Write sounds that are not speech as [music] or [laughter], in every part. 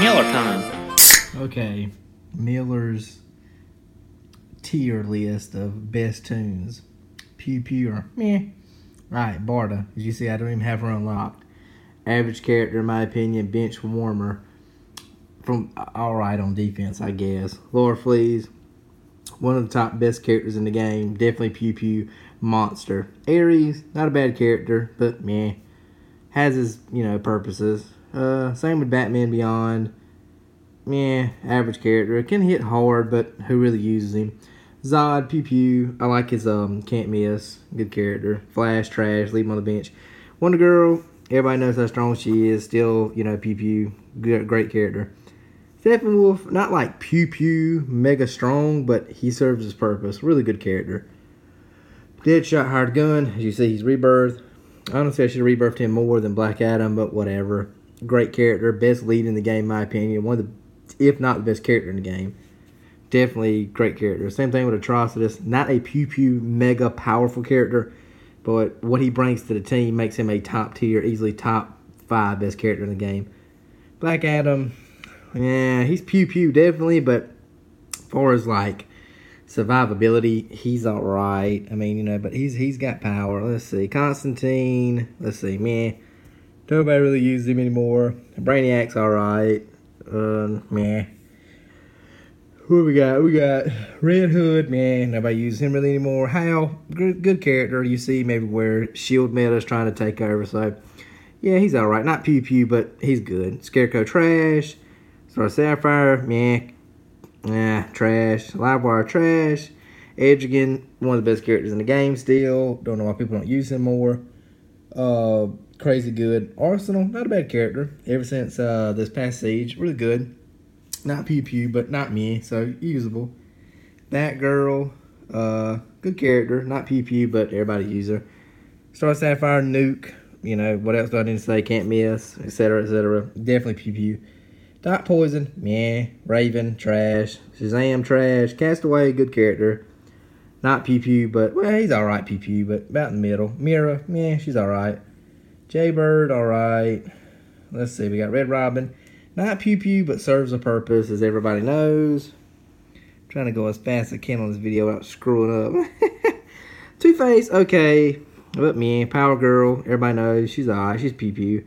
Miller time. Okay, Miller's tier list of best tunes. Pew Pew or meh. Right, Barda. As you see, I don't even have her unlocked. Average character, in my opinion, bench warmer. From all right on defense, I guess. Laura Fleas, one of the top best characters in the game. Definitely Pew Pew monster. Ares, not a bad character, but meh. Has his you know purposes. Uh, same with Batman Beyond. Meh, average character. Can hit hard, but who really uses him? Zod, Pew Pew. I like his um can't miss. Good character. Flash, trash. Leave him on the bench. Wonder Girl. Everybody knows how strong she is. Still, you know, Pew Pew. Good, great character. Steppenwolf, not like Pew Pew, mega strong, but he serves his purpose. Really good character. Deadshot hired gun. As you see, he's rebirthed. Honestly, I should have rebirthed him more than Black Adam, but whatever. Great character, best lead in the game, in my opinion. One of the, if not the best character in the game. Definitely great character. Same thing with Atrocitus. Not a pew pew mega powerful character, but what he brings to the team makes him a top tier, easily top five best character in the game. Black Adam, yeah, he's pew pew definitely, but far as like survivability, he's all right. I mean, you know, but he's he's got power. Let's see, Constantine. Let's see, man. Nobody really uses him anymore. Brainiac's all right. Uh, man. Who we got? We got Red Hood. Man, nobody uses him really anymore. Hal, good, good character. You see maybe where Shield Meta's trying to take over. So, yeah, he's all right. Not pew pew, but he's good. Scarecrow trash. Star Sapphire, meh. Nah, trash. Livewire, trash. Etrigan, one of the best characters in the game still. Don't know why people don't use him more. Uh, crazy good. Arsenal, not a bad character. Ever since uh, this past siege, really good. Not pew pew, but not me, so usable. Batgirl, uh, good character. Not pew pew, but everybody uses her. Star Sapphire, Nuke. You know what else do I need to say? Can't miss, etc., etc. Definitely pew pew. Dot Poison, meh. Raven, trash. Shazam, trash. Castaway, good character. Not Pew Pew, but, well, he's alright, Pew Pew, but about in the middle. Mera, meh, she's alright. Jaybird, alright. Let's see, we got Red Robin. Not Pew Pew, but serves a purpose, as everybody knows. trying to go as fast as I can on this video without screwing up. [laughs] Two Face, okay. But me, Power Girl, everybody knows. She's alright, she's Pew Pew.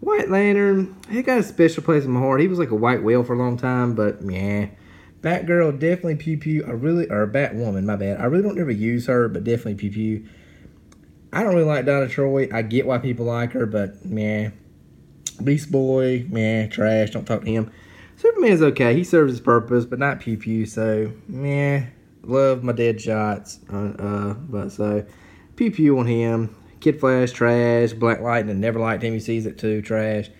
White Lantern, he got a special place in my heart. He was like a white whale for a long time, but yeah. Batgirl, definitely Pew Pew. I really, or Batwoman, my bad. I really don't ever use her, but definitely Pew Pew. I don't really like Donna Troy. I get why people like her, but man. Beast Boy, man, trash. Don't talk to him. Superman's okay. He serves his purpose, but not Pew Pew. So, man, love my dead shots. Uh, uh, but so, Pew Pew on him. Kid Flash, trash. Black Lightning, never liked him. He sees it too, trash.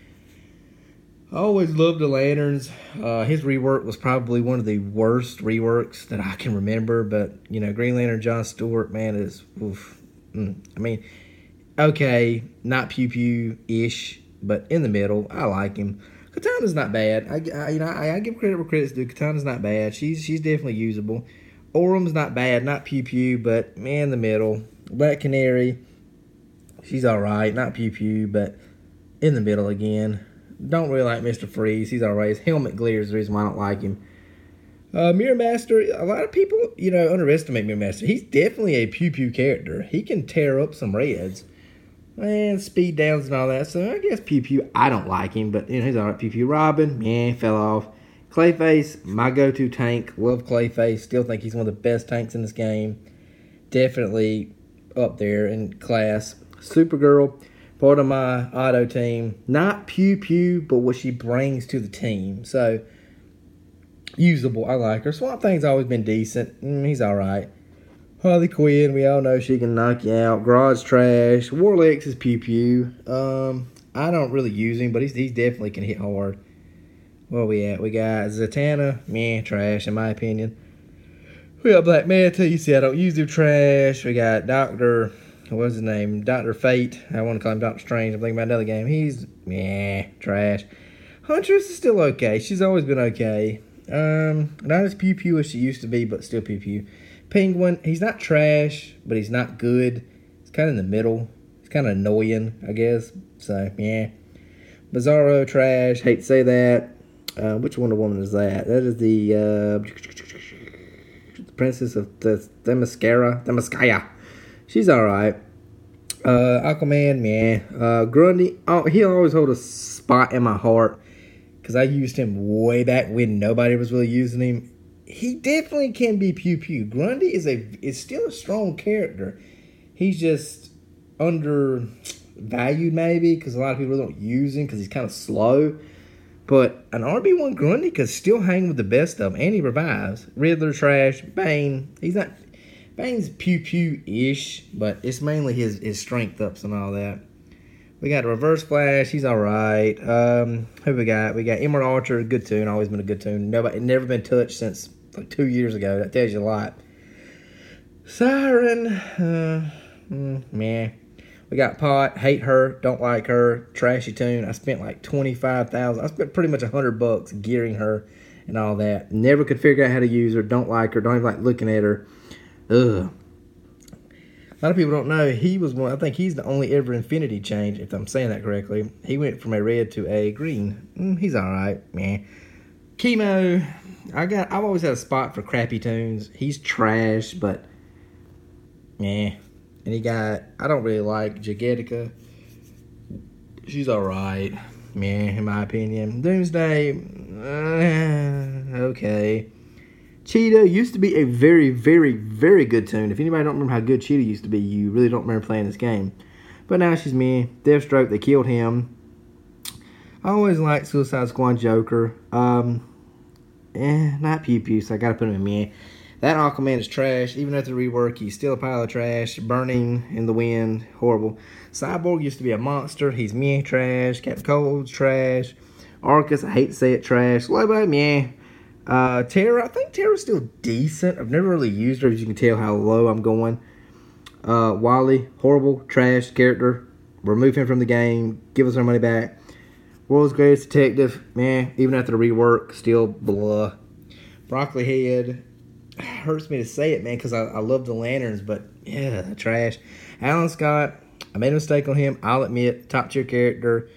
I always loved the Lanterns. Uh, his rework was probably one of the worst reworks that I can remember. But you know, Green Lantern John Stewart, man, is. Oof. Mm. I mean, okay, not pew pew ish, but in the middle. I like him. Katana's not bad. I, I you know I, I, give credit where credit's due. Katana's not bad. She's she's definitely usable. Orum's not bad. Not pew pew, but man, the middle. Black Canary. She's all right. Not pew pew, but in the middle again. Don't really like Mr. Freeze. He's all right. His helmet glare is the reason why I don't like him. Uh, Mirror Master, a lot of people, you know, underestimate Mirror Master. He's definitely a pew pew character. He can tear up some reds. And speed downs and all that. So I guess Pew Pew, I don't like him, but you know, he's alright. Pew Pew Robin, yeah, fell off. Clayface, my go to tank. Love Clayface. Still think he's one of the best tanks in this game. Definitely up there in class. Supergirl, part of my auto team. Not Pew Pew, but what she brings to the team. So, usable. I like her. Swamp Thing's always been decent. Mm, he's alright. Harley Quinn, we all know she can knock you out. Garage trash. Warlex is Pew Pew. Um, I don't really use him, but he's, he definitely can hit hard. Where we at? We got Zatanna. Meh, trash in my opinion. We got Black Manta. You see, I don't use him. Trash. We got Doctor what's his name? Doctor Fate. I want to call him Doctor Strange. I'm thinking about another game. He's yeah, trash. Huntress is still okay. She's always been okay. Um, not as pew pew as she used to be, but still pew pew. Penguin, he's not trash, but he's not good. He's kind of in the middle. He's kind of annoying, I guess. So yeah, Bizarro trash. Hate to say that. Uh, which Wonder Woman is that? That is the uh, Princess of the Themyscira. Themyscira. She's all right. Uh, Aquaman, man. Uh, Grundy, oh, he'll always hold a spot in my heart because I used him way back when nobody was really using him. He definitely can be pew pew. Grundy is a is still a strong character. He's just undervalued maybe because a lot of people don't use him because he's kind of slow. But an RB1 Grundy could still hang with the best of them, and he revives. Riddler trash, Bane. He's not Bane's pew pew ish, but it's mainly his his strength ups and all that. We got Reverse Flash, he's all right. Um, who we got? We got Emerald Archer, good tune, always been a good tune. Nobody, never been touched since like two years ago. That tells you a lot. Siren, uh, mm, man. We got Pot, hate her, don't like her, trashy tune. I spent like twenty five thousand. I spent pretty much a hundred bucks gearing her and all that. Never could figure out how to use her. Don't like her. Don't even like looking at her. Ugh. A lot of people don't know he was one. I think he's the only ever Infinity change, if I'm saying that correctly. He went from a red to a green. Mm, he's all right, man. Chemo. I got. I've always had a spot for crappy tunes. He's trash, but yeah. And he got. I don't really like Jagetica. She's all right, man. In my opinion, Doomsday. Uh, okay. Cheetah used to be a very, very, very good tune. If anybody don't remember how good Cheetah used to be, you really don't remember playing this game. But now she's me. Deathstroke, they killed him. I always liked Suicide Squad Joker. Um, eh, not Pew Pew, so I gotta put him in me. That Aquaman is trash. Even after the rework, he's still a pile of trash. Burning in the wind. Horrible. Cyborg used to be a monster. He's me trash. Captain Cold's trash. Arcus, I hate to say it, trash. Lobo, meh. Uh, Terra, I think Terra's still decent. I've never really used her, as you can tell how low I'm going. Uh, Wally, horrible, trash character. Remove him from the game. Give us our money back. World's Greatest Detective, man, even after the rework, still blah. Broccoli Head, [sighs] hurts me to say it, man, because I, I love the lanterns, but yeah, trash. Alan Scott, I made a mistake on him. I'll admit, top tier character.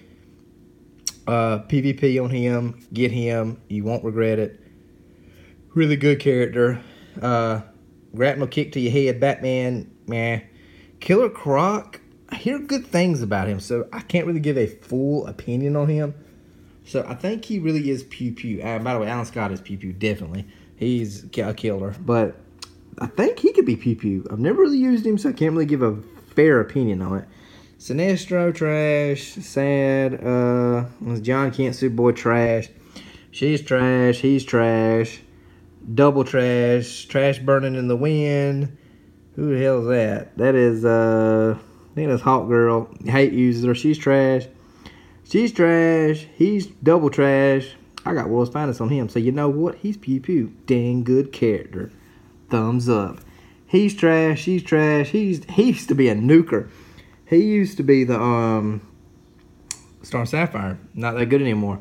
Uh, PvP on him, get him. You won't regret it really good character. Uh, grapnel kick to your head, Batman, man. Killer Croc, I hear good things about him, so I can't really give a full opinion on him. So I think he really is pew pew. Uh, by the way, Alan Scott is pew pew, definitely. He's a killer, but I think he could be pew pew. I've never really used him, so I can't really give a fair opinion on it. Sinestro trash, sad. Uh, Jon Kent Superboy trash. She's trash. He's trash. Double Trash, Trash Burning in the Wind. Who the hell is that? That is, uh, I think that's Hawk Girl. Hate user. She's trash. She's trash. He's double trash. I got World's Finest on him. So you know what? He's pew pew. Dang good character. Thumbs up. He's trash. She's trash. He's he used to be a nuker. He used to be the um Star Sapphire. Not that good anymore.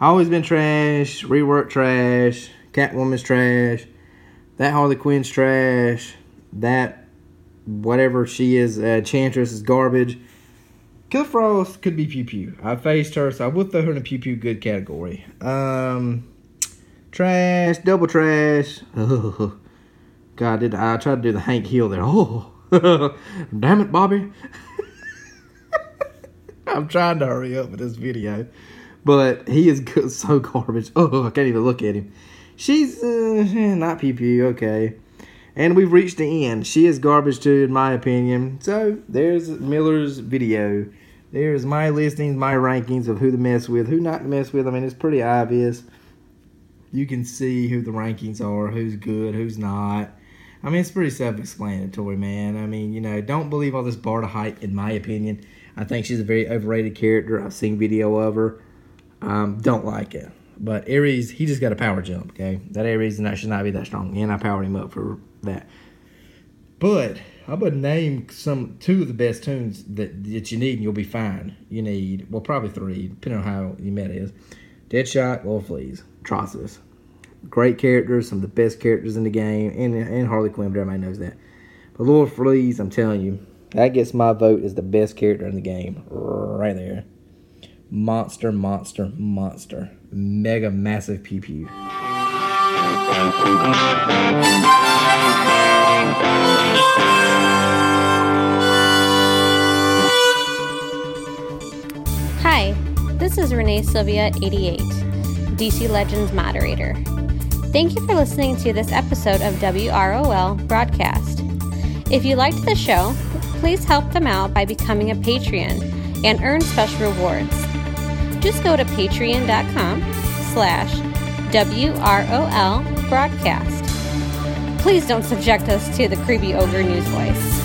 Always been trash. Rework trash. Catwoman's trash. That Harley Quinn's trash. That whatever she is, uh, Enchantress is garbage. Killer Frost could be pew pew. I faced her, so I would throw her in a pew pew good category. Um, trash, double trash. Oh, [laughs] God, did I, I tried to do the Hank Hill there? [laughs] Oh, [laughs] damn it, Bobby. I'm trying to hurry up with this video, but he is so garbage. Oh, I can't even look at him. She's uh, eh, not PP, okay. And we've reached the end. She is garbage too, in my opinion. So there's Miller's video. There's my listings, my rankings of who to mess with, who not to mess with. I mean, it's pretty obvious. You can see who the rankings are, who's good, who's not. I mean, it's pretty self-explanatory, man. I mean, you know, don't believe all this Barda hype, in my opinion. I think she's a very overrated character. I've seen video of her. Um, don't like it. But Ares, he just got a power jump, okay? That Ares and that should not be that strong. And I powered him up for that. But I would name some two of the best tunes that, that you need and you'll be fine. You need, well, probably three, depending on how your meta is. Deadshot, Lord Fleas, Atrocitus. Great characters, some of the best characters in the game, and, and Harley Quinn, but everybody knows that. But Lord Fleas, I'm telling you, That gets my vote as the best character in the game. Right there. Monster, monster, monster. Mega massive pew. Hi, this is Renee Sylvia 88, DC Legends moderator. Thank you for listening to this episode of WROL broadcast. If you liked the show, please help them out by becoming a Patreon and earn special rewards. Just go to patreon.com slash WROL broadcast. Please don't subject us to the creepy ogre news voice.